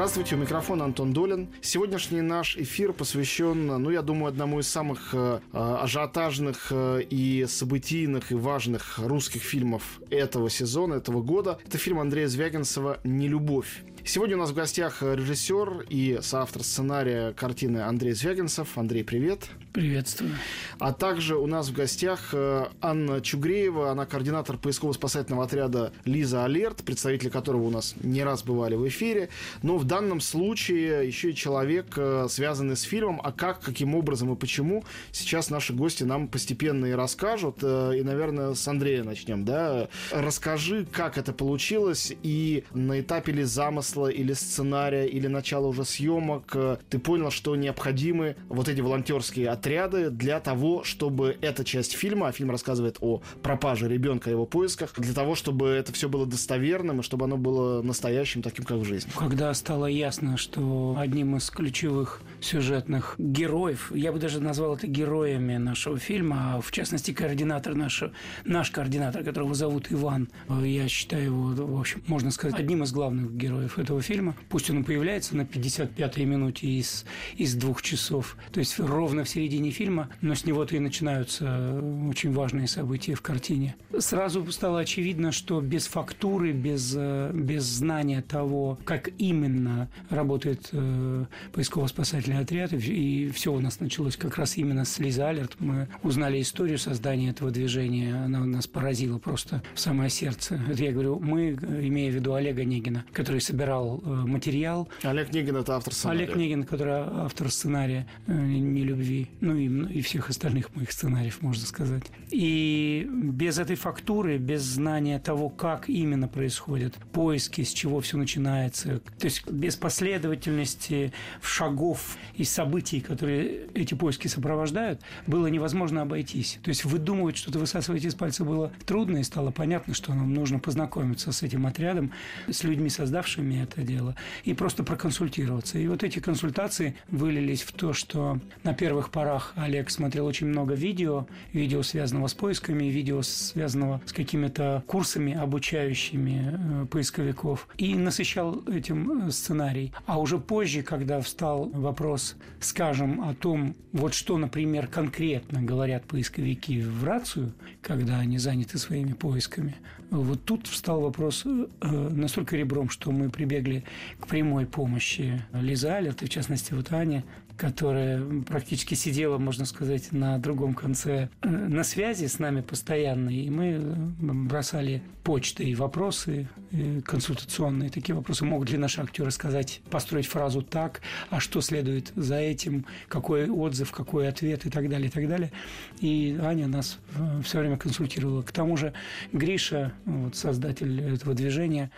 Здравствуйте, у микрофона Антон Долин. Сегодняшний наш эфир посвящен, ну, я думаю, одному из самых э, ажиотажных э, и событийных и важных русских фильмов этого сезона, этого года. Это фильм Андрея Звягинцева «Нелюбовь». Сегодня у нас в гостях режиссер и соавтор сценария картины Андрей Звягинцев. Андрей, привет. Приветствую. А также у нас в гостях э, Анна Чугреева, она координатор поисково-спасательного отряда «Лиза Алерт», представители которого у нас не раз бывали в эфире. Но в данном случае еще и человек, э, связанный с фильмом. А как, каким образом и почему, сейчас наши гости нам постепенно и расскажут. Э, и, наверное, с Андрея начнем. Да? Расскажи, как это получилось и на этапе ли замысла или сценария, или начала уже съемок ты понял, что необходимы вот эти волонтерские отряды для того, чтобы эта часть фильма, а фильм рассказывает о пропаже ребенка его поисках, для того, чтобы это все было достоверным и чтобы оно было настоящим, таким, как в жизни. Когда стало ясно, что одним из ключевых сюжетных героев, я бы даже назвал это героями нашего фильма, а в частности координатор нашего, наш координатор, которого зовут Иван, я считаю его, в общем, можно сказать, одним из главных героев этого фильма. Пусть он появляется на 55-й минуте из, из двух часов, то есть ровно в середине фильма, но с него-то и начинаются очень важные события в картине. Сразу стало очевидно, что без фактуры, без, э, без знания того, как именно работает э, поисково-спасательный отряд, и все у нас началось как раз именно с Лиза Алерт. Мы узнали историю создания этого движения, она нас поразила просто в самое сердце. Это я говорю, мы, имея в виду Олега Негина, который собирал э, материал. Олег Негин – это автор сценария. Олег Негин, который автор сценария «Не любви» ну и, и всех остальных моих сценариев, можно сказать. И без этой фактуры, без знания того, как именно происходят поиски, с чего все начинается, то есть без последовательности шагов и событий, которые эти поиски сопровождают, было невозможно обойтись. То есть выдумывать что-то, высасывать из пальца было трудно, и стало понятно, что нам нужно познакомиться с этим отрядом, с людьми, создавшими это дело, и просто проконсультироваться. И вот эти консультации вылились в то, что на первых порах Олег смотрел очень много видео, видео, связанного с поисками, видео, связанного с какими-то курсами, обучающими э, поисковиков, и насыщал этим э, сценарий. А уже позже, когда встал вопрос, скажем, о том, вот что, например, конкретно говорят поисковики в рацию, когда они заняты своими поисками, вот тут встал вопрос э, настолько ребром, что мы прибегли к прямой помощи Лизы Алерт, и в частности вот Аня, которая практически сидела, можно сказать, на другом конце э, на связи с нами постоянно, и мы э, бросали почты и вопросы и консультационные. Такие вопросы. Могут ли наши актеры сказать, построить фразу так, а что следует за этим, какой отзыв, какой ответ и так далее, и так далее. И Аня нас э, все время консультировала. К тому же Гриша, вот, создатель этого движения,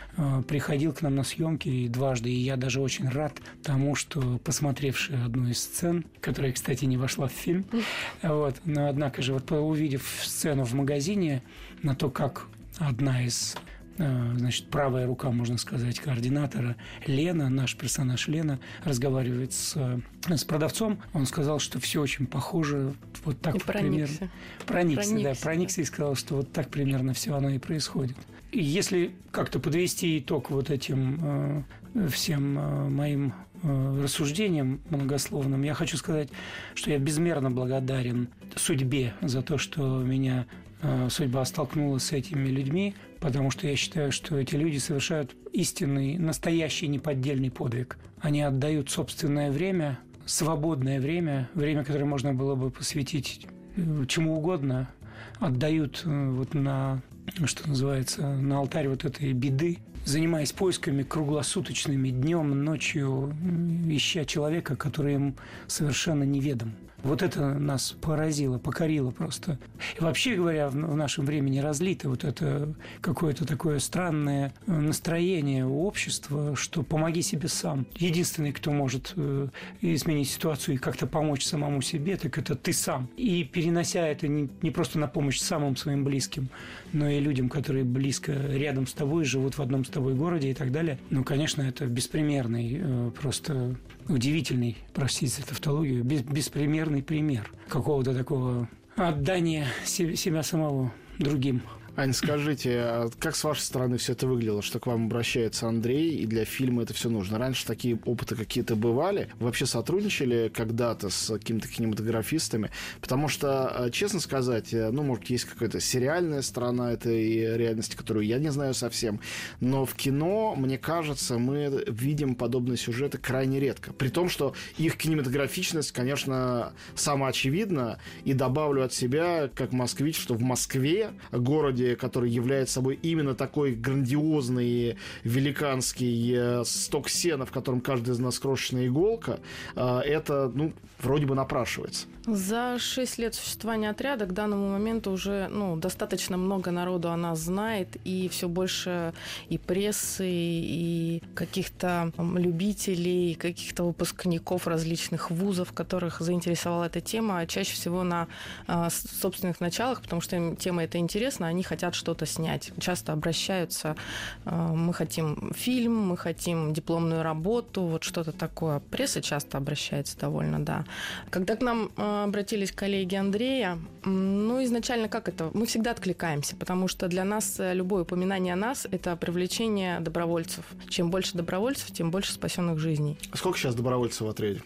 приходил к нам на съемки дважды, и я даже очень рад тому, что, посмотревший одну из сцен, которая, кстати, не вошла в фильм. Вот. Но, однако же, вот увидев сцену в магазине, на то, как одна из э, значит, правая рука, можно сказать, координатора Лена, наш персонаж Лена, разговаривает с, э, с продавцом. Он сказал, что все очень похоже, вот так и проникся. примерно. Проникся, проникся, да, проникся и сказал, что вот так примерно все оно и происходит. И если как-то подвести итог вот этим э, всем моим Э, рассуждением многословным, я хочу сказать, что я безмерно благодарен судьбе за то, что меня э, судьба столкнула с этими людьми, потому что я считаю, что эти люди совершают истинный, настоящий неподдельный подвиг. Они отдают собственное время, свободное время, время, которое можно было бы посвятить э, чему угодно, отдают вот на что называется, на алтарь вот этой беды, занимаясь поисками круглосуточными, днем, ночью, ища человека, который им совершенно неведом. Вот это нас поразило, покорило просто. И вообще говоря, в нашем времени разлито вот это какое-то такое странное э, настроение у общества, что помоги себе сам. Единственный, кто может э, изменить ситуацию и как-то помочь самому себе, так это ты сам. И перенося это не, просто на помощь самым своим близким, но и людям, которые близко рядом с тобой, живут в одном с тобой городе и так далее. Ну, конечно, это беспримерный, э, просто удивительный, простите за тавтологию, беспримерный пример какого-то такого отдания себя самого другим. Ань, скажите, а как с вашей стороны все это выглядело, что к вам обращается Андрей, и для фильма это все нужно? Раньше такие опыты какие-то бывали? Вы вообще сотрудничали когда-то с какими-то кинематографистами? Потому что, а, честно сказать, э, ну, может, есть какая-то сериальная сторона этой реальности, которую я не знаю совсем, но в кино, мне кажется, мы видим подобные сюжеты крайне редко. При том, что их кинематографичность, конечно, самоочевидна, и добавлю от себя, как москвич, что в Москве, городе, городе, который является собой именно такой грандиозный, великанский э, сток сена, в котором каждый из нас крошечная иголка, э, это, ну, вроде бы напрашивается. За шесть лет существования отряда к данному моменту уже ну, достаточно много народу о нас знает, и все больше и прессы, и каких-то любителей, каких-то выпускников различных вузов, которых заинтересовала эта тема, чаще всего на э, собственных началах, потому что им тема эта интересна, они хотят что-то снять. Часто обращаются, э, мы хотим фильм, мы хотим дипломную работу, вот что-то такое. Пресса часто обращается довольно, да. Когда к нам э, обратились коллеги Андрея. Ну, изначально как это? Мы всегда откликаемся, потому что для нас э, любое упоминание о нас – это привлечение добровольцев. Чем больше добровольцев, тем больше спасенных жизней. Сколько сейчас добровольцев в отряде?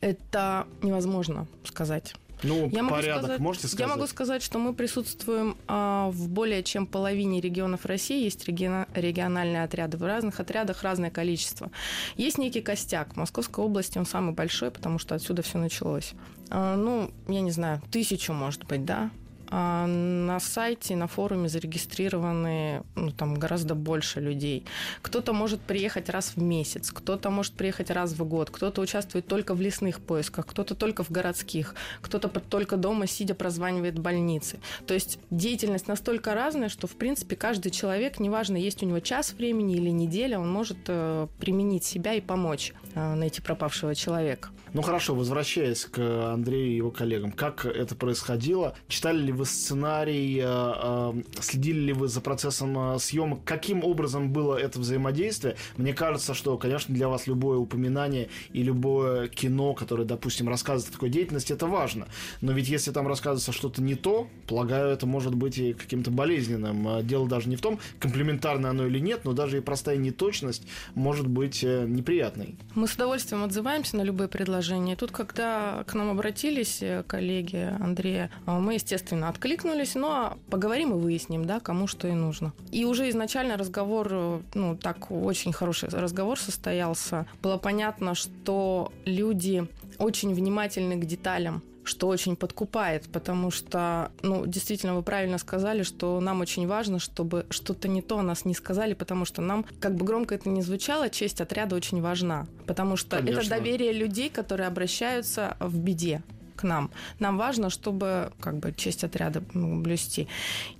Это невозможно сказать. Ну, я порядок, могу сказать, можете сказать? Я могу сказать, что мы присутствуем а, в более чем половине регионов России. Есть региона, региональные отряды. В разных отрядах разное количество. Есть некий костяк. В Московской области он самый большой, потому что отсюда все началось. А, ну, я не знаю, тысячу, может быть, да? А на сайте, на форуме зарегистрированы ну, там гораздо больше людей. Кто-то может приехать раз в месяц, кто-то может приехать раз в год, кто-то участвует только в лесных поисках, кто-то только в городских, кто-то только дома сидя прозванивает больницы. То есть деятельность настолько разная, что в принципе каждый человек, неважно, есть у него час времени или неделя, он может э, применить себя и помочь э, найти пропавшего человека. Ну хорошо, возвращаясь к Андрею и его коллегам, как это происходило? Читали ли вы сценарий, э, э, следили ли вы за процессом э, съемок? Каким образом было это взаимодействие? Мне кажется, что, конечно, для вас любое упоминание и любое кино, которое, допустим, рассказывает о такой деятельности, это важно. Но ведь если там рассказывается что-то не то, полагаю, это может быть и каким-то болезненным. Дело даже не в том, комплементарно оно или нет, но даже и простая неточность может быть неприятной. Мы с удовольствием отзываемся на любые предложения. Тут, когда к нам обратились коллеги Андрея, э, мы, естественно, откликнулись, ну а поговорим и выясним, да, кому что и нужно. И уже изначально разговор, э, ну, так, очень хороший разговор состоялся. Было понятно, что люди очень внимательны к деталям что очень подкупает, потому что, ну, действительно, вы правильно сказали, что нам очень важно, чтобы что-то не то нас не сказали, потому что нам, как бы громко это ни звучало, честь отряда очень важна, потому что Конечно. это доверие людей, которые обращаются в беде к нам. Нам важно, чтобы как бы честь отряда блюсти.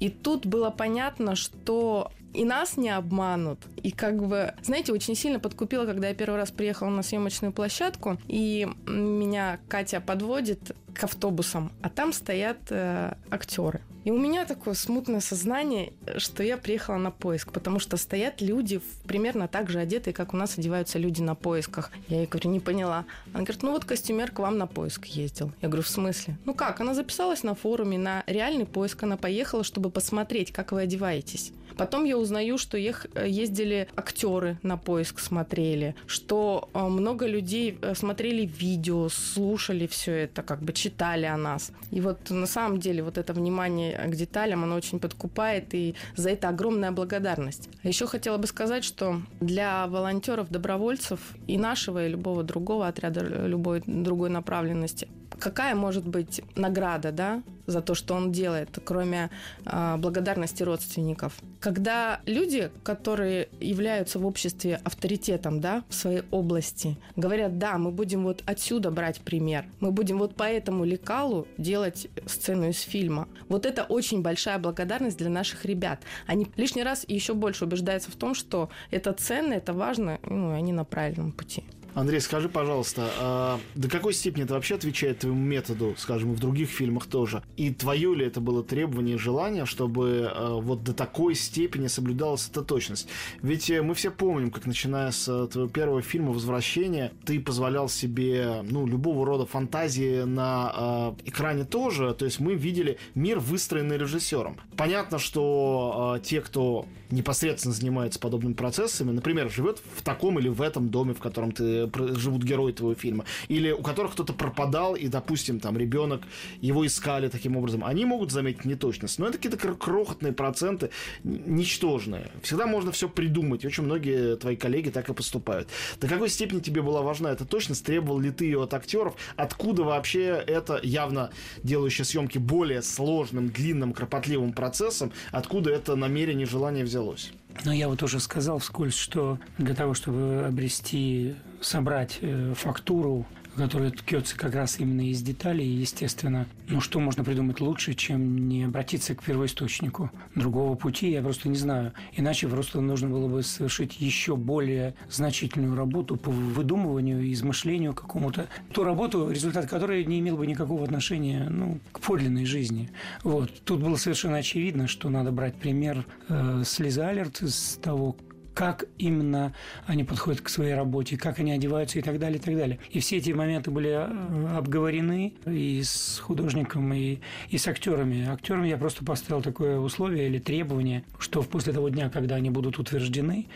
И тут было понятно, что и нас не обманут. И как бы, знаете, очень сильно подкупило, когда я первый раз приехала на съемочную площадку, и меня Катя подводит к автобусам, а там стоят э, актеры. И у меня такое смутное сознание, что я приехала на поиск, потому что стоят люди примерно так же одетые, как у нас одеваются люди на поисках. Я ей говорю, не поняла. Она говорит, ну вот костюмер к вам на поиск ездил. Я говорю, в смысле? Ну как? Она записалась на форуме на реальный поиск, она поехала, чтобы посмотреть, как вы одеваетесь. Потом я узнаю, что ездили актеры на поиск, смотрели, что э, много людей э, смотрели видео, слушали все это, как бы читали о нас. И вот на самом деле вот это внимание к деталям, оно очень подкупает, и за это огромная благодарность. А еще хотела бы сказать, что для волонтеров, добровольцев и нашего, и любого другого отряда, любой другой направленности, какая может быть награда, да, за то, что он делает, кроме э, благодарности родственников. Когда люди, которые являются в обществе авторитетом, да, в своей области, говорят, да, мы будем вот отсюда брать пример, мы будем вот по этому лекалу делать сцену из фильма. Вот это очень большая благодарность для наших ребят. Они лишний раз еще больше убеждаются в том, что это ценно, это важно, ну, и они на правильном пути. Андрей, скажи, пожалуйста, а до какой степени это вообще отвечает твоему методу, скажем, и в других фильмах тоже? И твое ли это было требование и желание, чтобы а, вот до такой степени соблюдалась эта точность? Ведь э, мы все помним, как начиная с э, твоего первого фильма «Возвращение», ты позволял себе, ну, любого рода фантазии на э, экране тоже, то есть мы видели мир, выстроенный режиссером. Понятно, что э, те, кто непосредственно занимается подобными процессами, например, живет в таком или в этом доме, в котором ты живут герои твоего фильма, или у которых кто-то пропадал, и, допустим, там ребенок, его искали таким образом, они могут заметить неточность. Но это какие-то крохотные проценты, ничтожные. Всегда можно все придумать. Очень многие твои коллеги так и поступают. До какой степени тебе была важна эта точность? Требовал ли ты ее от актеров? Откуда вообще это явно делающее съемки более сложным, длинным, кропотливым процессом? Откуда это намерение, желание взялось? Но я вот уже сказал вскользь, что для того, чтобы обрести, собрать э, фактуру который ткется как раз именно из деталей, естественно. Ну, что можно придумать лучше, чем не обратиться к первоисточнику? Другого пути я просто не знаю. Иначе просто нужно было бы совершить еще более значительную работу по выдумыванию и измышлению какому-то. Ту работу, результат которой не имел бы никакого отношения ну, к подлинной жизни. Вот. Тут было совершенно очевидно, что надо брать пример э, с Лиза Алерт, с того, как именно они подходят к своей работе, как они одеваются и так далее, и так далее. И все эти моменты были э, обговорены и с художником, и, и с актерами. Актерам я просто поставил такое условие или требование, что после того дня, когда они будут утверждены,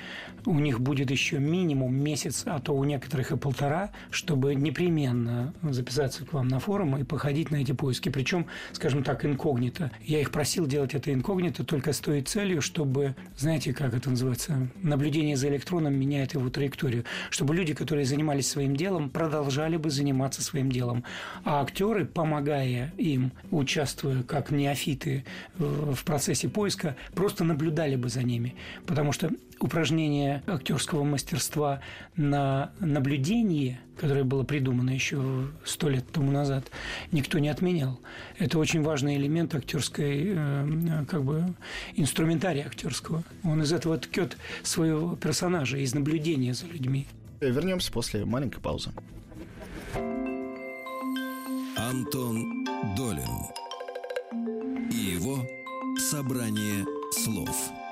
у них будет еще минимум месяц, а то у некоторых и полтора, чтобы непременно записаться к вам на форум и походить на эти поиски. Причем, скажем так, инкогнито. Я их просил делать это инкогнито только с той целью, чтобы, знаете, как это называется, наблюдение за электроном меняет его траекторию, чтобы люди, которые занимались своим делом, продолжали бы заниматься своим делом. А актеры, помогая им, участвуя как неофиты в процессе поиска, просто наблюдали бы за ними. Потому что упражнение актерского мастерства на наблюдение, которое было придумано еще сто лет тому назад, никто не отменял. Это очень важный элемент актерской, э, как бы, инструментария актерского. Он из этого ткет своего персонажа, из наблюдения за людьми. Вернемся после маленькой паузы. Антон Долин и его собрание слов –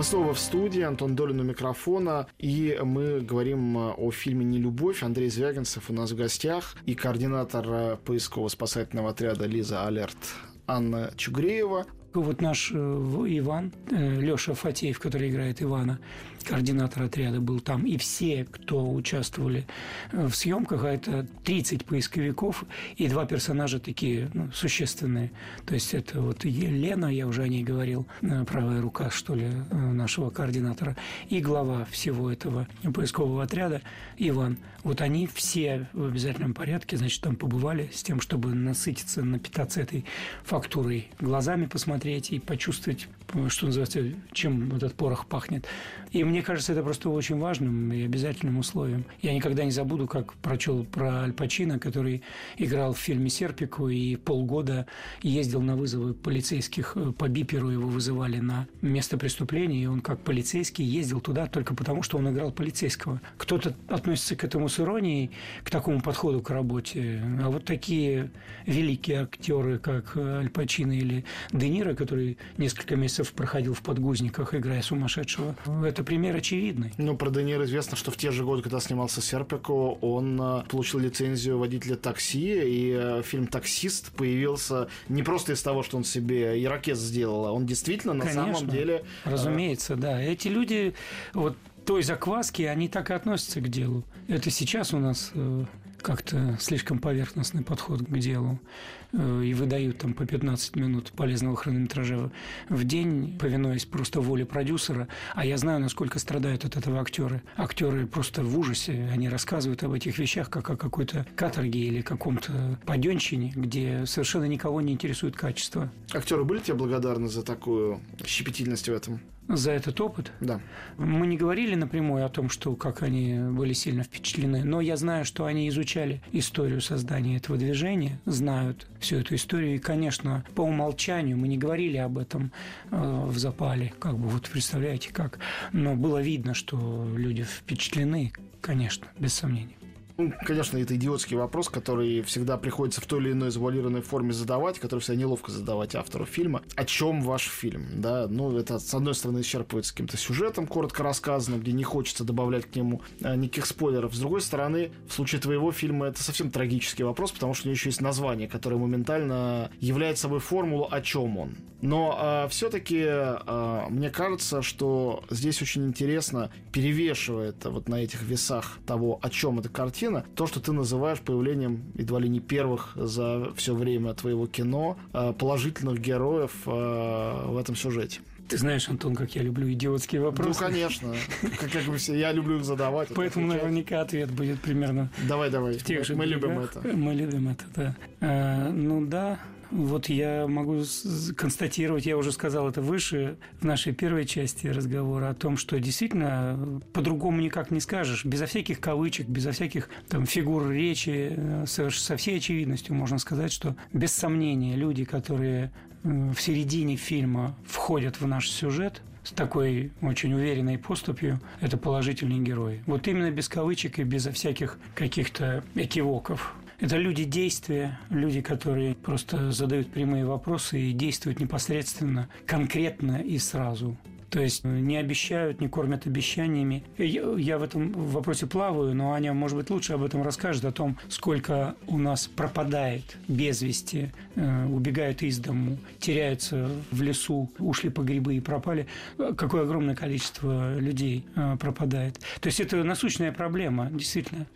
Мы снова в студии, Антон Долин у микрофона, и мы говорим о фильме «Не любовь». Андрей Звягинцев у нас в гостях и координатор поисково-спасательного отряда «Лиза Алерт» Анна Чугреева. Вот наш э, Иван, э, Леша Фатеев, который играет Ивана, координатор отряда был там, и все, кто участвовали э, в съемках, а это 30 поисковиков и два персонажа такие ну, существенные. То есть это вот Елена, я уже о ней говорил, э, правая рука, что ли, э, нашего координатора, и глава всего этого поискового отряда Иван. Вот они все в обязательном порядке, значит, там побывали с тем, чтобы насытиться, напитаться этой фактурой, глазами посмотреть и почувствовать, что называется, чем этот порох пахнет. И мне кажется, это просто очень важным и обязательным условием. Я никогда не забуду, как прочел про Аль Пачино, который играл в фильме «Серпику» и полгода ездил на вызовы полицейских. По биперу его вызывали на место преступления, и он как полицейский ездил туда только потому, что он играл полицейского. Кто-то относится к этому с иронией, к такому подходу к работе. А вот такие великие актеры, как Аль Пачино или Де Ниро, который несколько месяцев проходил в подгузниках, играя сумасшедшего, это это пример очевидный. Ну, про Де известно, что в те же годы, когда снимался Серпико, он э, получил лицензию водителя такси, и э, фильм «Таксист» появился не просто из того, что он себе ирокез сделал, а он действительно на Конечно, самом деле... Э, разумеется, да. Эти люди, вот той закваски, они так и относятся к делу. Это сейчас у нас как-то слишком поверхностный подход к делу э, и выдают там по 15 минут полезного хронометража в день, повинуясь просто воле продюсера. А я знаю, насколько страдают от этого актеры. Актеры просто в ужасе. Они рассказывают об этих вещах, как о какой-то каторге или каком-то паденщине, где совершенно никого не интересует качество. Актеры были тебе благодарны за такую щепетильность в этом? За этот опыт. Да. Мы не говорили напрямую о том, что как они были сильно впечатлены, но я знаю, что они изучали историю создания этого движения, знают всю эту историю, и, конечно, по умолчанию мы не говорили об этом э, в запале, как бы вот представляете как, но было видно, что люди впечатлены, конечно, без сомнения. Ну, конечно, это идиотский вопрос, который всегда приходится в той или иной завуалированной форме задавать, который всегда неловко задавать автору фильма. О чем ваш фильм? Да, ну, это, с одной стороны, исчерпывается каким-то сюжетом, коротко рассказанным, где не хочется добавлять к нему а, никаких спойлеров. С другой стороны, в случае твоего фильма это совсем трагический вопрос, потому что у него еще есть название, которое моментально является собой формулу, о чем он. Но а, все-таки а, мне кажется, что здесь очень интересно перевешивает вот на этих весах того, о чем эта картина, то, что ты называешь появлением едва ли не первых за все время твоего кино а, положительных героев а, в этом сюжете. Ты знаешь, Антон, как я люблю идиотские вопросы. Ну, конечно. Как, как бы все, я люблю задавать. Поэтому отвечать. наверняка ответ будет примерно Давай, давай. в тех же Мы любим это. Мы любим это, да. А, ну да, вот я могу констатировать, я уже сказал это выше, в нашей первой части разговора, о том, что действительно по-другому никак не скажешь, безо всяких кавычек, безо всяких там, фигур речи, э, со всей очевидностью можно сказать, что без сомнения люди, которые в середине фильма входят в наш сюжет, с такой очень уверенной поступью, это положительные герои. Вот именно без кавычек и безо всяких каких-то экивоков. Это люди действия, люди, которые просто задают прямые вопросы и действуют непосредственно, конкретно и сразу. То есть не обещают, не кормят обещаниями. Я, в этом вопросе плаваю, но Аня, может быть, лучше об этом расскажет, о том, сколько у нас пропадает без вести, э, убегают из дому, теряются в лесу, ушли по грибы и пропали. Какое огромное количество людей э, пропадает. То есть это насущная проблема, действительно,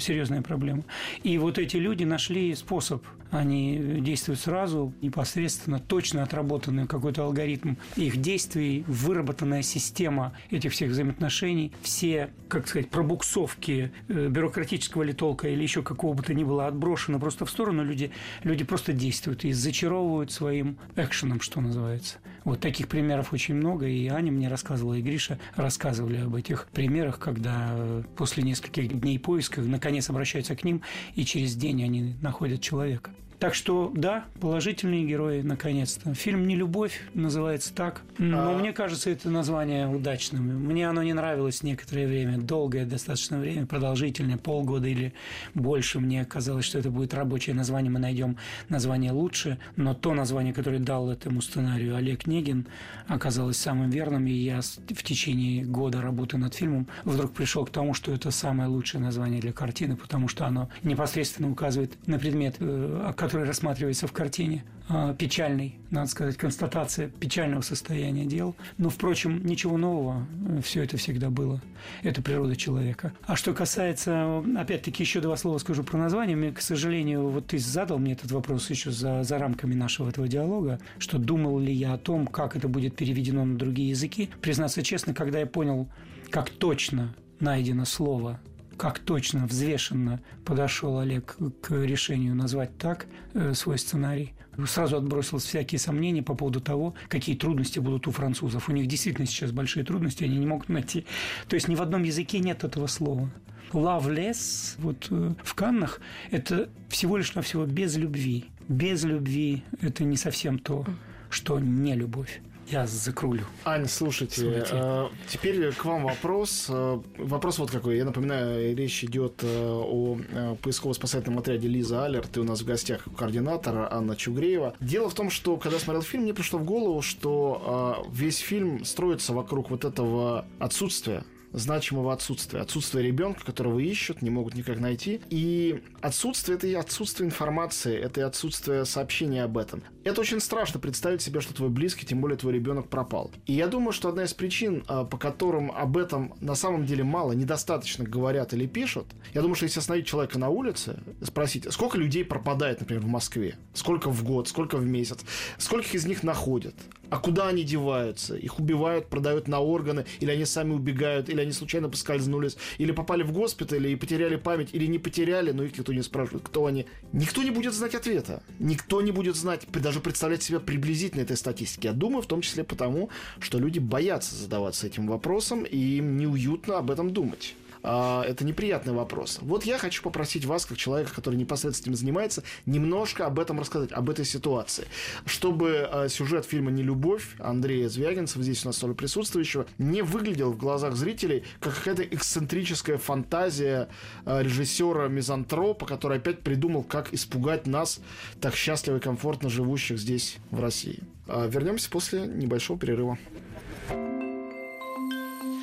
серьезная проблема. И вот эти люди нашли способ. Они действуют сразу, непосредственно, точно отработанный какой-то алгоритм их действий, выработанная система этих всех взаимоотношений, все, как сказать, пробуксовки э, бюрократического ли толка или еще какого бы то ни было отброшены просто в сторону, люди, люди просто действуют и зачаровывают своим экшеном, что называется. Вот таких примеров очень много, и Аня мне рассказывала, и Гриша рассказывали об этих примерах, когда э, после нескольких дней поиска наконец обращаются к ним, и через день они находят человека. Так что, да, положительные герои, наконец-то. Фильм «Не любовь» называется так. Но А- мне кажется это название удачным. Мне оно не нравилось некоторое время, долгое достаточно время, продолжительное, полгода или больше. Мне казалось, что это будет рабочее название, мы найдем название лучше. Но то название, которое дал этому сценарию Олег Негин, оказалось самым верным. И я в течение года работы над фильмом вдруг пришел к тому, что это самое лучшее название для картины, потому что оно непосредственно указывает на предмет, э, который рассматривается в картине. А, Печальный, надо сказать, констатация печального состояния дел. Но, впрочем, ничего нового, все это всегда было. Это природа человека. А что касается, опять-таки, еще два слова скажу про название. Мне, к сожалению, вот ты задал мне этот вопрос еще за, за рамками нашего этого диалога, что думал ли я о том, как это будет переведено на другие языки. Признаться честно, когда я понял, как точно найдено слово как точно, взвешенно подошел Олег к решению назвать так э, свой сценарий. Сразу отбросилось всякие сомнения по поводу того, какие трудности будут у французов. У них действительно сейчас большие трудности, они не могут найти. То есть ни в одном языке нет этого слова. Loveless вот э, в Каннах это всего лишь навсего без любви. Без любви это не совсем то, что не любовь. Я закрулю. Ань, слушайте, Слушайте. э, теперь к вам вопрос. Э, вопрос вот какой. Я напоминаю, речь идет э, о поисково-спасательном отряде Лиза Аллер. Ты у нас в гостях координатор Анна Чугреева. Дело в том, что когда смотрел фильм, мне пришло в голову, что э, весь фильм строится вокруг вот этого отсутствия значимого отсутствия. Отсутствие ребенка, которого ищут, не могут никак найти. И отсутствие это и отсутствие информации, это и отсутствие сообщения об этом. Это очень страшно представить себе, что твой близкий, тем более твой ребенок пропал. И я думаю, что одна из причин, а, по которым об этом на самом деле мало, недостаточно говорят или пишут, я думаю, что если остановить человека на улице, спросить, сколько людей пропадает, например, в Москве, сколько в год, сколько в месяц, сколько из них находят, а куда они деваются? Их убивают, продают на органы, или они сами убегают, или они случайно поскользнулись, или попали в госпиталь, и потеряли память, или не потеряли, но их никто не спрашивает, кто они. Никто не будет знать ответа. Никто не будет знать, даже представлять себя приблизительно этой статистики. Я думаю, в том числе потому, что люди боятся задаваться этим вопросом, и им неуютно об этом думать. А, это неприятный вопрос. Вот я хочу попросить вас, как человека, который непосредственно этим занимается, немножко об этом рассказать, об этой ситуации. Чтобы а, сюжет фильма «Не любовь» Андрея Звягинцева, здесь у нас тоже присутствующего, не выглядел в глазах зрителей как какая-то эксцентрическая фантазия а, режиссера Мизантропа, который опять придумал, как испугать нас, так счастливо и комфортно живущих здесь, в России. Вернемся после небольшого перерыва.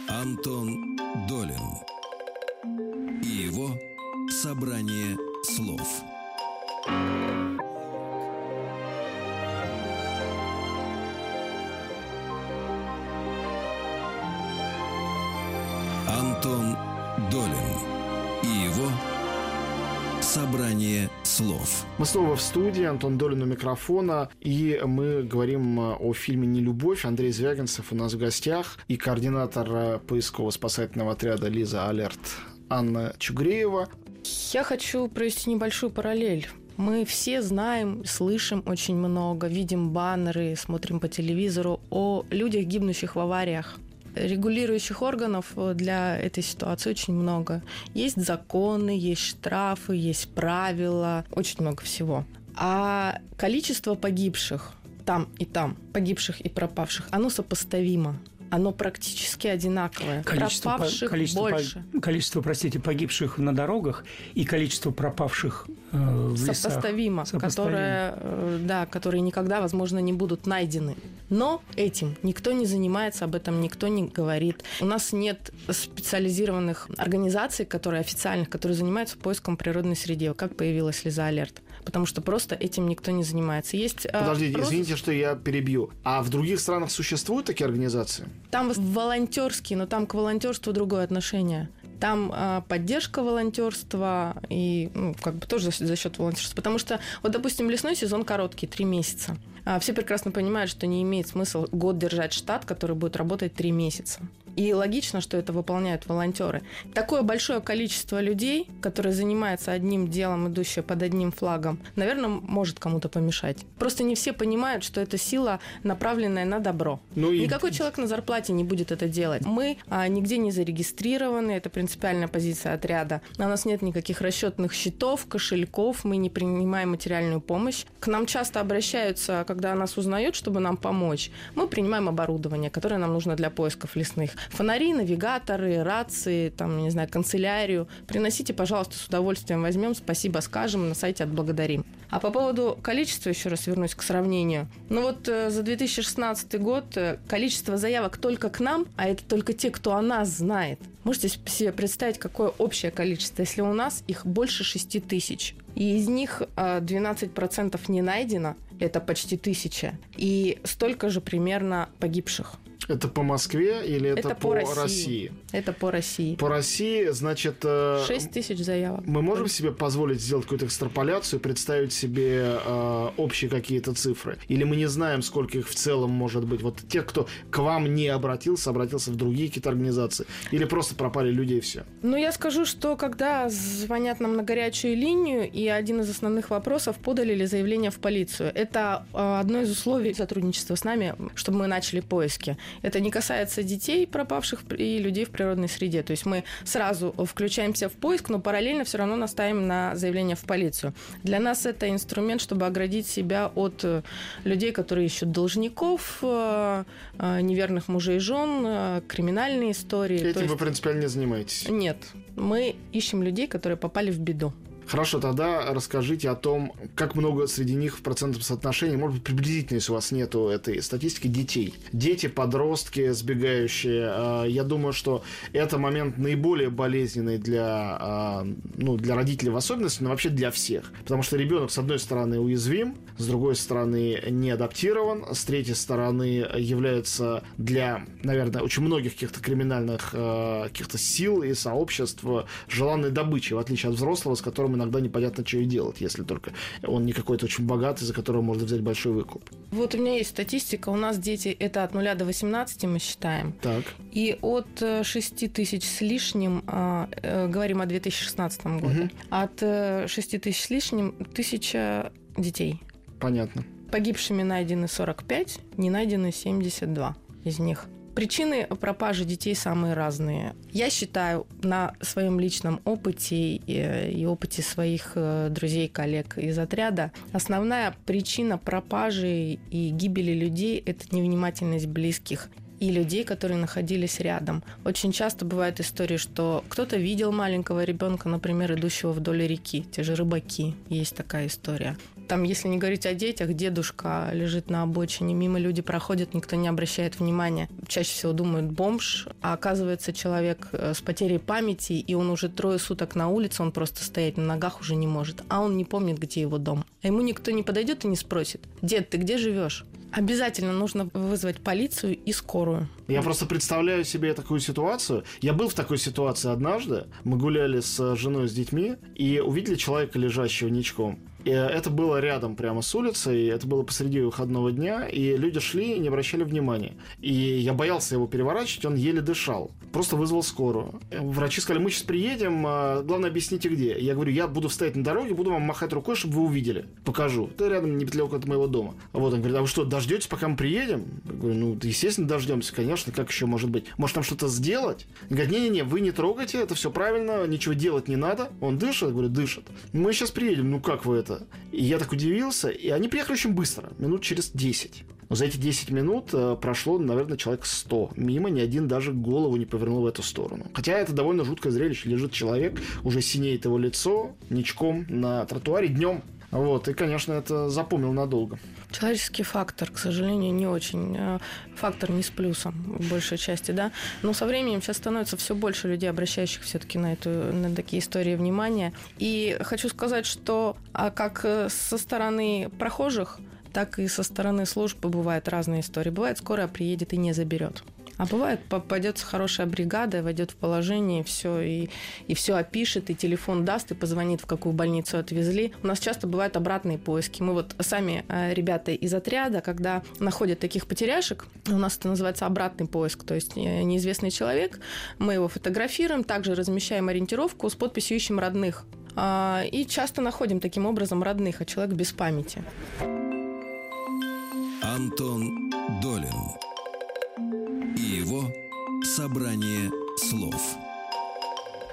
Антон Долин и его собрание слов. Антон Долин и его собрание слов. Мы снова в студии, Антон Долин у микрофона, и мы говорим о фильме «Нелюбовь». Андрей Звягинцев у нас в гостях и координатор поисково-спасательного отряда «Лиза Алерт» Анна Чугреева. Я хочу провести небольшую параллель. Мы все знаем, слышим очень много, видим баннеры, смотрим по телевизору о людях, гибнущих в авариях. Регулирующих органов для этой ситуации очень много. Есть законы, есть штрафы, есть правила, очень много всего. А количество погибших там и там, погибших и пропавших, оно сопоставимо оно практически одинаковое. Количество, пропавших по, количество, больше. По, количество, простите, погибших на дорогах и количество пропавших э, в Сопоставимо, лесах. Сопоставимо. Которые, э, да, которые никогда, возможно, не будут найдены. Но этим никто не занимается, об этом никто не говорит. У нас нет специализированных организаций, которые официальных, которые занимаются поиском природной среды. Как появилась Лиза Алерт? Потому что просто этим никто не занимается. Есть, э, Подождите, просто... извините, что я перебью. А в других странах существуют такие организации? Там волонтерские, но там к волонтерству другое отношение. Там э, поддержка волонтерства и ну, как бы тоже за, за счет волонтерства. Потому что, вот, допустим, лесной сезон короткий, три месяца. А все прекрасно понимают, что не имеет смысла год держать штат, который будет работать три месяца. И логично, что это выполняют волонтеры. Такое большое количество людей, которые занимаются одним делом, идущие под одним флагом, наверное, может кому-то помешать. Просто не все понимают, что это сила, направленная на добро. Ну и... Никакой человек на зарплате не будет это делать. Мы а, нигде не зарегистрированы, это принципиальная позиция отряда. У нас нет никаких расчетных счетов, кошельков, мы не принимаем материальную помощь. К нам часто обращаются, когда нас узнают, чтобы нам помочь. Мы принимаем оборудование, которое нам нужно для поисков лесных фонари, навигаторы, рации, там, не знаю, канцелярию. Приносите, пожалуйста, с удовольствием возьмем, спасибо скажем, на сайте отблагодарим. А по поводу количества, еще раз вернусь к сравнению. Ну вот э, за 2016 год э, количество заявок только к нам, а это только те, кто о нас знает. Можете себе представить, какое общее количество, если у нас их больше 6 тысяч. И из них 12% э, не найдено, это почти тысяча. И столько же примерно погибших. Это по Москве или это, это по, по России? России? Это по России. По России, значит... 6 э, тысяч заявок. Мы можем себе позволить сделать какую-то экстраполяцию, представить себе э, общие какие-то цифры? Или мы не знаем, сколько их в целом может быть? Вот тех, кто к вам не обратился, обратился в другие какие-то организации? Или просто пропали люди и все? Ну, я скажу, что когда звонят нам на горячую линию, и один из основных вопросов, подали ли заявление в полицию. Это э, одно из условий сотрудничества с нами, чтобы мы начали поиски. Это не касается детей, пропавших и людей в природной среде. То есть мы сразу включаемся в поиск, но параллельно все равно настаиваем на заявление в полицию. Для нас это инструмент, чтобы оградить себя от э, людей, которые ищут должников, э, э, неверных мужей и жен, криминальные истории. Этим есть... вы принципиально не занимаетесь? Нет. Мы ищем людей, которые попали в беду. Хорошо, тогда расскажите о том, как много среди них в процентном соотношении, может быть, приблизительно, если у вас нету этой статистики, детей. Дети, подростки, сбегающие. А, я думаю, что это момент наиболее болезненный для, а, ну, для родителей в особенности, но вообще для всех. Потому что ребенок, с одной стороны, уязвим, с другой стороны, не адаптирован, с третьей стороны, является для, наверное, очень многих каких-то криминальных а, каких-то сил и сообществ желанной добычей, в отличие от взрослого, с которым иногда непонятно, что и делать, если только он не какой-то очень богатый, за которого можно взять большой выкуп. Вот у меня есть статистика. У нас дети это от 0 до 18 мы считаем. Так. И от 6 э, тысяч с лишним, а, э, говорим о 2016 году, угу. от 6 э, тысяч с лишним тысяча детей. Понятно. Погибшими найдены 45, не найдены 72 из них. Причины пропажи детей самые разные. Я считаю на своем личном опыте и, опыте своих э, друзей, коллег из отряда, основная причина пропажи и гибели людей – это невнимательность близких и людей, которые находились рядом. Очень часто бывают истории, что кто-то видел маленького ребенка, например, идущего вдоль реки, те же рыбаки, есть такая история. Там, если не говорить о детях, дедушка лежит на обочине, мимо люди проходят, никто не обращает внимания. Чаще всего думают бомж, а оказывается человек э, с потерей памяти, и он уже трое суток на улице, он просто стоять на ногах уже не может, а он не помнит, где его дом. А ему никто не подойдет и не спросит, дед, ты где живешь? Обязательно нужно вызвать полицию и скорую. Я просто представляю себе такую ситуацию. Я был в такой ситуации однажды. Мы гуляли с женой, с детьми и увидели человека, лежащего ничком. И это было рядом прямо с улицей, это было посреди выходного дня, и люди шли и не обращали внимания. И я боялся его переворачивать, он еле дышал. Просто вызвал скорую. Врачи сказали, мы сейчас приедем, а, главное объясните где. Я говорю, я буду стоять на дороге, буду вам махать рукой, чтобы вы увидели. Покажу. Это рядом неподалеку от моего дома. Вот он говорит, а вы что, дождетесь, пока мы приедем? Я говорю, ну, естественно, дождемся, конечно, как еще может быть? Может, там что-то сделать? Говорит, не-не-не, вы не трогайте, это все правильно, ничего делать не надо. Он дышит? Я говорю, дышит. Мы сейчас приедем, ну как вы это? И я так удивился. И они приехали очень быстро, минут через 10. Но за эти 10 минут э, прошло, наверное, человек 100. Мимо ни один даже голову не повернул в эту сторону. Хотя это довольно жуткое зрелище. Лежит человек, уже синеет его лицо, ничком на тротуаре днем. Вот, и, конечно, это запомнил надолго. Человеческий фактор, к сожалению, не очень. Э, фактор не с плюсом в большей части, да. Но со временем сейчас становится все больше людей, обращающих все-таки на, эту, на такие истории внимания. И хочу сказать, что а как э, со стороны прохожих, так и со стороны службы бывают разные истории. Бывает, скорая приедет и не заберет. А бывает, попадется хорошая бригада, войдет в положение, все и, и все опишет, и телефон даст, и позвонит, в какую больницу отвезли. У нас часто бывают обратные поиски. Мы вот сами э, ребята из отряда, когда находят таких потеряшек, у нас это называется обратный поиск, то есть э, неизвестный человек, мы его фотографируем, также размещаем ориентировку с подписью «Ищем родных». А, и часто находим таким образом родных, а человек без памяти. Антон Долин и его собрание слов.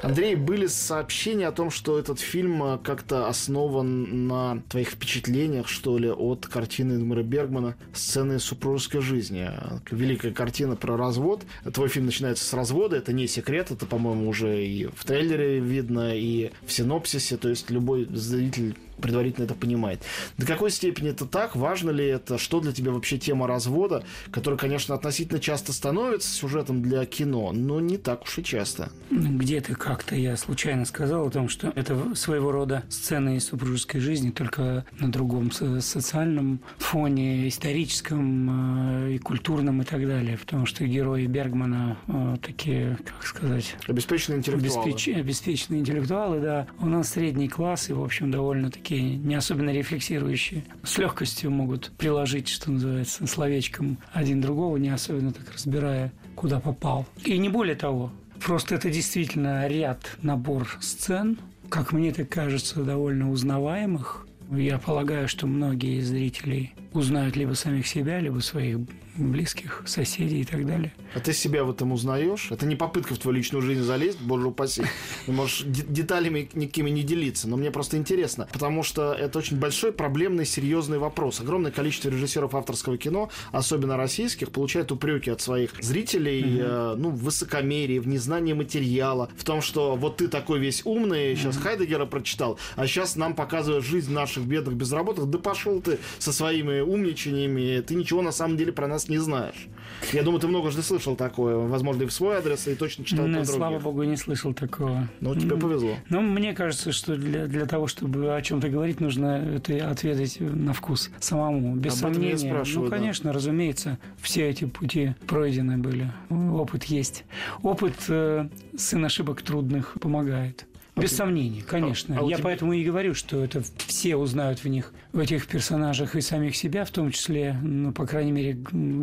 Андрей, были сообщения о том, что этот фильм э, как-то основан на твоих впечатлениях, что ли, от картины Эдмара Бергмана «Сцены супружеской жизни». Великая картина про развод. Твой фильм начинается с развода, это не секрет, это, по-моему, уже и в трейлере видно, и в синопсисе, то есть любой зритель предварительно это понимает. До какой степени это так? Важно ли это? Что для тебя вообще тема развода, которая, конечно, относительно часто становится сюжетом для кино, но не так уж и часто. Где-то как-то я случайно сказал о том, что это своего рода сцена из супружеской жизни, только на другом социальном фоне, историческом э, и культурном и так далее. Потому что герои Бергмана э, такие, как сказать... Обеспеченные интеллектуалы. Обеспеч... Обеспеченные интеллектуалы, да. У нас средний класс и, в общем, довольно-таки такие не особенно рефлексирующие, с легкостью могут приложить, что называется, словечком один другого, не особенно так разбирая, куда попал. И не более того, просто это действительно ряд, набор сцен, как мне так кажется, довольно узнаваемых, Я полагаю, что многие зрители узнают либо самих себя, либо своих близких, соседей и так далее. А ты себя в этом узнаешь? Это не попытка в твою личную жизнь залезть, боже упаси. Ты можешь деталями никакими не делиться, но мне просто интересно, потому что это очень большой, проблемный, серьезный вопрос. Огромное количество режиссеров авторского кино, особенно российских, получают упреки от своих зрителей, mm-hmm. э, ну, в высокомерии, в незнании материала, в том, что вот ты такой весь умный, сейчас mm-hmm. Хайдегера прочитал, а сейчас нам показывают жизнь наших бедных безработных. Да пошел ты со своими умничаниями, ты ничего на самом деле про нас не знаешь. Я думаю, ты много же слышал такое, возможно, и в свой адрес, и точно читал по Слава богу, не слышал такого. Ну, тебе повезло. Ну, мне кажется, что для, для того, чтобы о чем-то говорить, нужно это ответить на вкус самому, без Об сомнения. Ну, конечно, да. разумеется, все эти пути пройдены были. Опыт есть. Опыт э, сын ошибок трудных помогает. Без okay. сомнений, конечно. А, а Я тебя... поэтому и говорю, что это все узнают в них, в этих персонажах и самих себя, в том числе, ну, по крайней мере,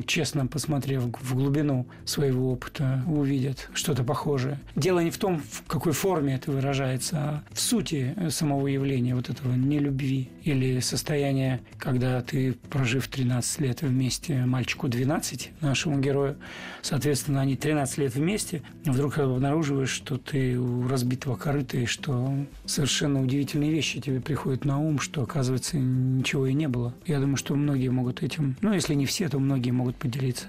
честно посмотрев в глубину своего опыта, увидят что-то похожее. Дело не в том, в какой форме это выражается, а в сути самого явления вот этого нелюбви или состояния, когда ты, прожив 13 лет вместе, мальчику 12, нашему герою, соответственно, они 13 лет вместе, вдруг обнаруживаешь, что ты у разбитого корыта и что совершенно удивительные вещи тебе приходят на ум, что, оказывается, ничего и не было. Я думаю, что многие могут этим, ну, если не все, то многие могут поделиться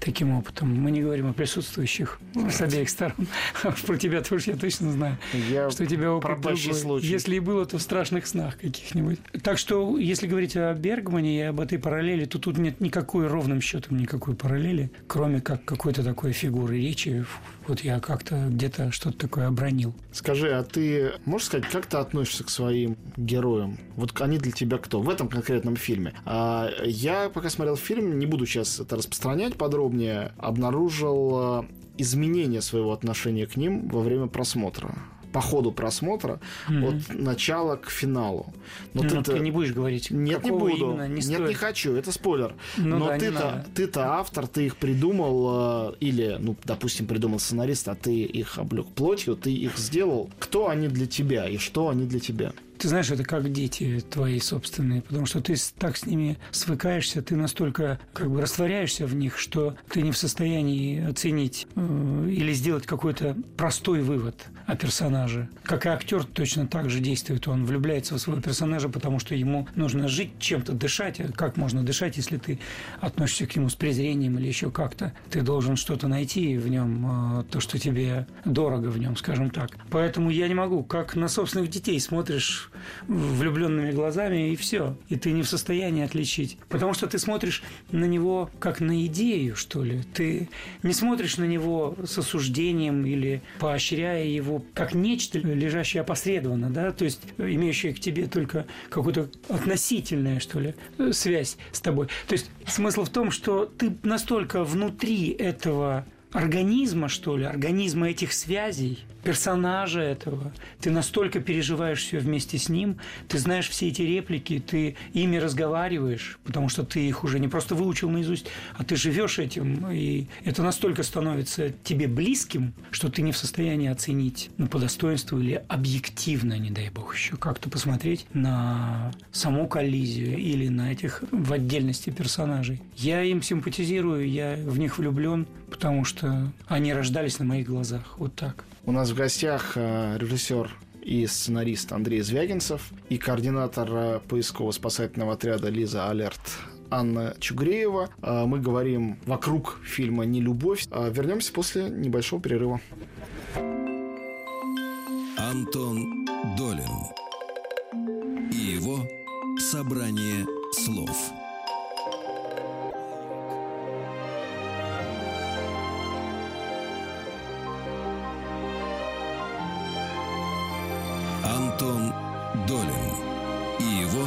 таким опытом. Мы не говорим о присутствующих с обеих сторон. Про тебя тоже я точно знаю, я что у тебя опыт другой. Случай. Если и было, то в страшных снах каких-нибудь. Так что, если говорить о Бергмане и об этой параллели, то тут нет никакой ровным счетом никакой параллели, кроме как какой-то такой фигуры речи. Вот я как-то где-то что-то такое обронил. Скажи, а ты можешь сказать, как ты относишься к своим героям? Вот они для тебя кто? В этом конкретном фильме. А я, пока смотрел фильм, не буду сейчас это распространять подробнее, обнаружил э, изменение своего отношения к ним во время просмотра по ходу просмотра mm-hmm. от начала к финалу. Но ну, ты, ты не будешь говорить. Нет, не буду. Именно, не Нет, стоит. не хочу. Это спойлер. Ну, Но да, ты-то, ты-то автор, ты их придумал э, или, ну, допустим, придумал сценарист, а ты их облег плотью, ты их сделал. Кто они для тебя и что они для тебя? Ты знаешь, это как дети твои собственные, потому что ты так с ними свыкаешься, ты настолько как бы растворяешься в них, что ты не в состоянии оценить э, или сделать какой-то простой вывод о персонаже. Как и актер точно так же действует. Он влюбляется в своего персонажа, потому что ему нужно жить, чем-то дышать. А как можно дышать, если ты относишься к нему с презрением или еще как-то? Ты должен что-то найти в нем, э, то, что тебе дорого в нем, скажем так. Поэтому я не могу, как на собственных детей смотришь влюбленными глазами, и все. И ты не в состоянии отличить. Потому что ты смотришь на него как на идею, что ли. Ты не смотришь на него с осуждением или поощряя его как нечто, лежащее опосредованно, да, то есть имеющее к тебе только какую-то относительную, что ли, связь с тобой. То есть смысл в том, что ты настолько внутри этого организма, что ли, организма этих связей, персонажа этого. Ты настолько переживаешь все вместе с ним, ты знаешь все эти реплики, ты ими разговариваешь, потому что ты их уже не просто выучил наизусть, а ты живешь этим, и это настолько становится тебе близким, что ты не в состоянии оценить ну, по достоинству или объективно, не дай бог, еще как-то посмотреть на саму коллизию или на этих в отдельности персонажей. Я им симпатизирую, я в них влюблен, потому что они рождались на моих глазах. Вот так. У нас в гостях э, режиссер и сценарист Андрей Звягинцев и координатор э, поисково-спасательного отряда Лиза Алерт Анна Чугреева. Э, мы говорим вокруг фильма «Не любовь». Вернемся после небольшого перерыва. Антон Долин и его «Собрание слов». Антон Долин и его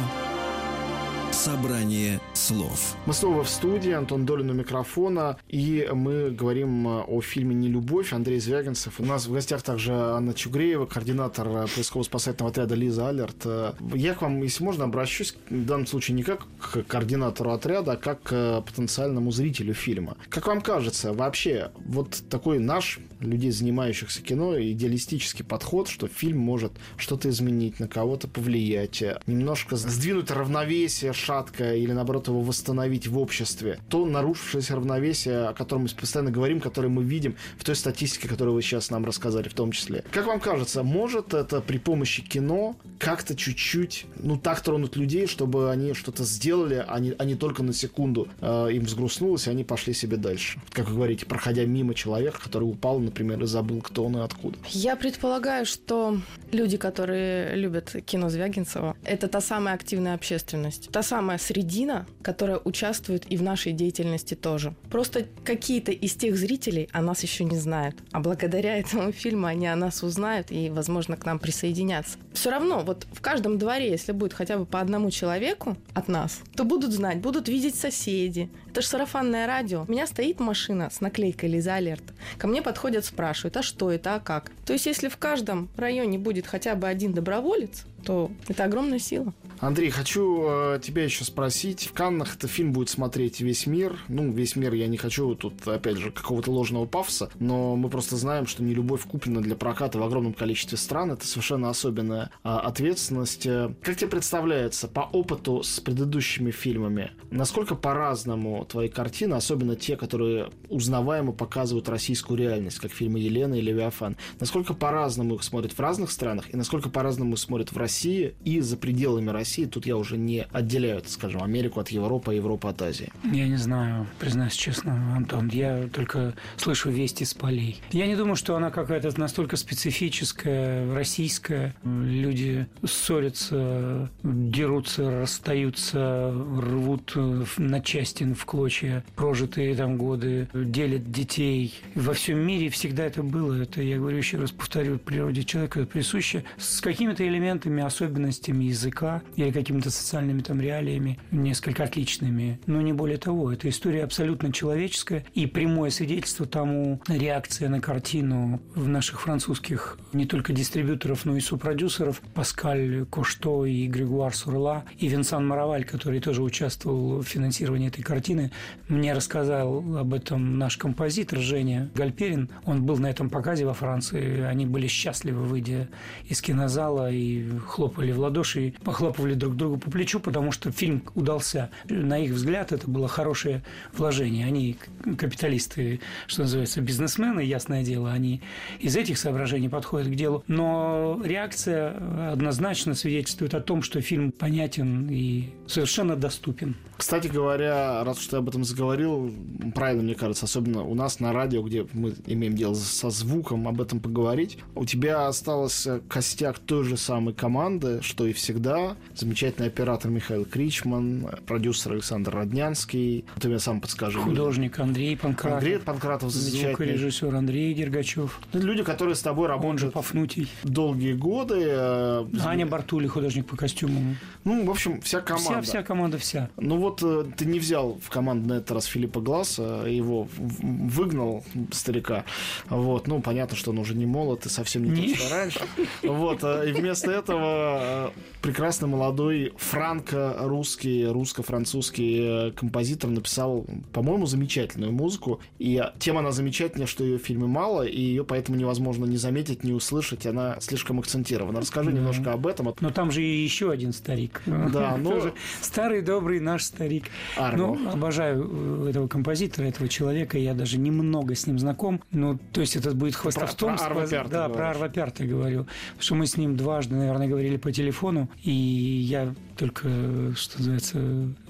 «Собрание слов. Мы снова в студии, Антон Долин у микрофона, и мы говорим о фильме «Нелюбовь» Андрей Звягинцев. У нас в гостях также Анна Чугреева, координатор поисково-спасательного отряда «Лиза Алерт». Я к вам, если можно, обращусь в данном случае не как к координатору отряда, а как к потенциальному зрителю фильма. Как вам кажется, вообще, вот такой наш, людей, занимающихся кино, идеалистический подход, что фильм может что-то изменить, на кого-то повлиять, немножко сдвинуть равновесие шаткое или, наоборот, его восстановить в обществе. То нарушившееся равновесие, о котором мы постоянно говорим, которое мы видим в той статистике, которую вы сейчас нам рассказали в том числе. Как вам кажется, может это при помощи кино как-то чуть-чуть, ну, так тронуть людей, чтобы они что-то сделали, а не, а не только на секунду э, им взгрустнулось, и они пошли себе дальше. Как вы говорите, проходя мимо человека, который упал, например, и забыл, кто он и откуда. Я предполагаю, что люди, которые любят кино Звягинцева, это та самая активная общественность, та самая средина, которая участвует и в нашей деятельности тоже. Просто какие-то из тех зрителей о нас еще не знают, а благодаря этому фильму они о нас узнают и, возможно, к нам присоединятся. Все равно, вот в каждом дворе, если будет хотя бы по одному человеку от нас, то будут знать, будут видеть соседи. Это же сарафанное радио. У меня стоит машина с наклейкой Лиза Алерт. Ко мне подходят, спрашивают, а что это, а как? То есть, если в каждом районе будет хотя бы один доброволец, то это огромная сила. Андрей, хочу э, тебя еще спросить. В Каннах этот фильм будет смотреть весь мир. Ну, весь мир, я не хочу тут, опять же, какого-то ложного пафоса, но мы просто знаем, что не любовь куплена для проката в огромном количестве стран. Это совершенно особенная э, ответственность. Как тебе представляется, по опыту с предыдущими фильмами, насколько по-разному твои картины, особенно те, которые узнаваемо показывают российскую реальность, как фильмы «Елена» и «Левиафан», насколько по-разному их смотрят в разных странах и насколько по-разному их смотрят в России и за пределами России России, тут я уже не отделяю, скажем, Америку от Европы, а Европу от Азии. Я не знаю, признаюсь честно, Антон, я только слышу вести с полей. Я не думаю, что она какая-то настолько специфическая, российская. Люди ссорятся, дерутся, расстаются, рвут на части, в клочья прожитые там годы, делят детей. Во всем мире всегда это было. Это, я говорю еще раз, повторю, природе человека присуще с какими-то элементами, особенностями языка, или какими-то социальными там реалиями несколько отличными. Но не более того, это история абсолютно человеческая и прямое свидетельство тому реакция на картину в наших французских не только дистрибьюторов, но и сопродюсеров Паскаль Кошто и Григуар Сурла и Винсан Мараваль, который тоже участвовал в финансировании этой картины, мне рассказал об этом наш композитор Женя Гальперин. Он был на этом показе во Франции. Они были счастливы, выйдя из кинозала и хлопали в ладоши, похлопывали хлопали друг другу по плечу, потому что фильм удался. На их взгляд, это было хорошее вложение. Они капиталисты, что называется, бизнесмены, ясное дело, они из этих соображений подходят к делу. Но реакция однозначно свидетельствует о том, что фильм понятен и совершенно доступен. Кстати говоря, раз уж ты об этом заговорил, правильно, мне кажется, особенно у нас на радио, где мы имеем дело со звуком, об этом поговорить. У тебя остался костяк той же самой команды, что и всегда. Замечательный оператор Михаил Кричман, продюсер Александр Роднянский. Ты мне сам подскажи. Художник Андрей Панкратов. Андрей Панкратов замечательный. Звукорежиссер Андрей Дергачев. Люди, которые с тобой работают. Он же Пафнутий. Долгие годы. Э, Аня Бартули, художник по костюмам. Ну, в общем, вся команда. Вся, вся команда вся. Ну, вот э, ты не взял в команду на этот раз Филиппа Гласса, его выгнал старика. Вот, ну, понятно, что он уже не молод и совсем не, тот, что раньше. Вот, э, и вместо этого прекрасный молодой франко-русский, русско-французский композитор написал, по-моему, замечательную музыку. И тем она замечательнее, что ее в фильме мало, и ее поэтому невозможно не заметить, не услышать. Она слишком акцентирована. Расскажи немножко об этом. Но там же еще один старик. Да, ну... Старый добрый наш старик. Арго. Ну, обожаю э, этого композитора, этого человека. Я даже немного с ним знаком. Ну, то есть это будет хвостовством. Про, про Арва Да, про Арва Пярта говорю. Потому что мы с ним дважды, наверное, говорили по телефону. И я только, что называется,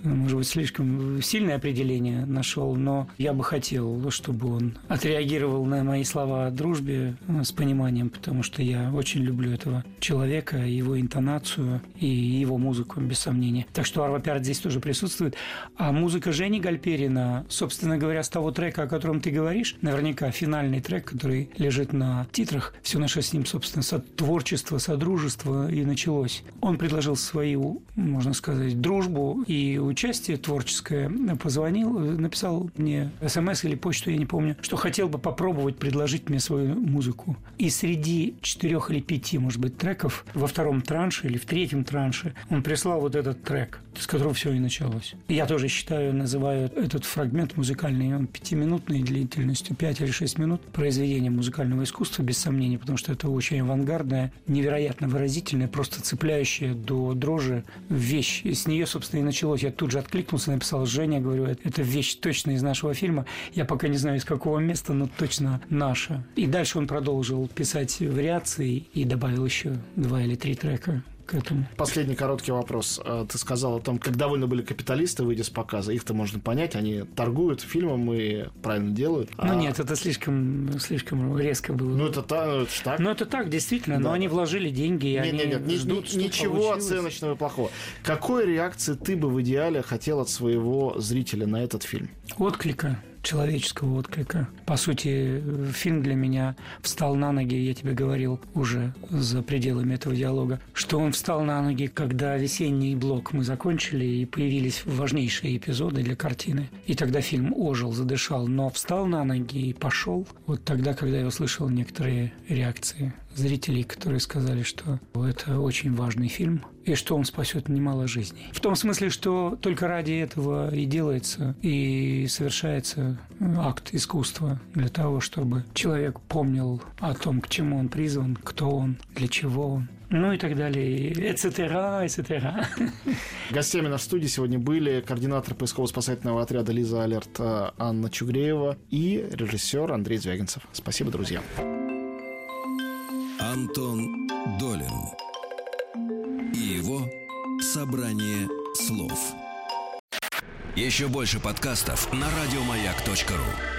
может быть, слишком сильное определение нашел, но я бы хотел, чтобы он отреагировал на мои слова о дружбе э, с пониманием, потому что я очень люблю этого человека, его интонацию и его музыку, без сомнения. Так что Арва Пярт здесь тоже присутствует. А музыка Жени Гальперина, собственно говоря, с того трека, о котором ты говоришь, наверняка финальный трек, который лежит на титрах, все наше с ним, собственно, со творчество, содружество и началось. Он предложил свою можно сказать, дружбу и участие творческое, позвонил, написал мне смс или почту, я не помню, что хотел бы попробовать предложить мне свою музыку. И среди четырех или пяти, может быть, треков во втором транше или в третьем транше он прислал вот этот трек, с которого все и началось. Я тоже считаю, называю этот фрагмент музыкальный, он пятиминутный длительностью, пять или шесть минут, произведение музыкального искусства, без сомнения, потому что это очень авангардная, невероятно выразительная, просто цепляющая до дрожи вещь. И с нее, собственно, и началось. Я тут же откликнулся, написал Женя, говорю, это вещь точно из нашего фильма. Я пока не знаю, из какого места, но точно наша. И дальше он продолжил писать вариации и добавил еще два или три трека к этому. Последний короткий вопрос. А, ты сказал о том, как довольны были капиталисты, выйдя с показа. Их-то можно понять, они торгуют фильмом и правильно делают. Ну а... нет, это слишком, слишком резко было. Ну это, та, это так. Ну это так, действительно, да. но они вложили деньги, и нет, они нет, нет, ждут, ни, Ничего получилось. оценочного и плохого. Какой реакции ты бы в идеале хотел от своего зрителя на этот фильм? Отклика человеческого отклика. По сути, фильм для меня встал на ноги, я тебе говорил уже за пределами этого диалога, что он встал на ноги, когда весенний блок мы закончили и появились важнейшие эпизоды для картины. И тогда фильм ожил, задышал, но встал на ноги и пошел вот тогда, когда я услышал некоторые реакции зрителей, которые сказали, что это очень важный фильм и что он спасет немало жизней. В том смысле, что только ради этого и делается, и совершается акт искусства для того, чтобы человек помнил о том, к чему он призван, кто он, для чего он. Ну и так далее, etc., etc. Гостями на студии сегодня были координатор поисково-спасательного отряда «Лиза Алерт» Анна Чугреева и режиссер Андрей Звягинцев. Спасибо, друзья. Антон Долин и его «Собрание слов». Еще больше подкастов на радиомаяк.ру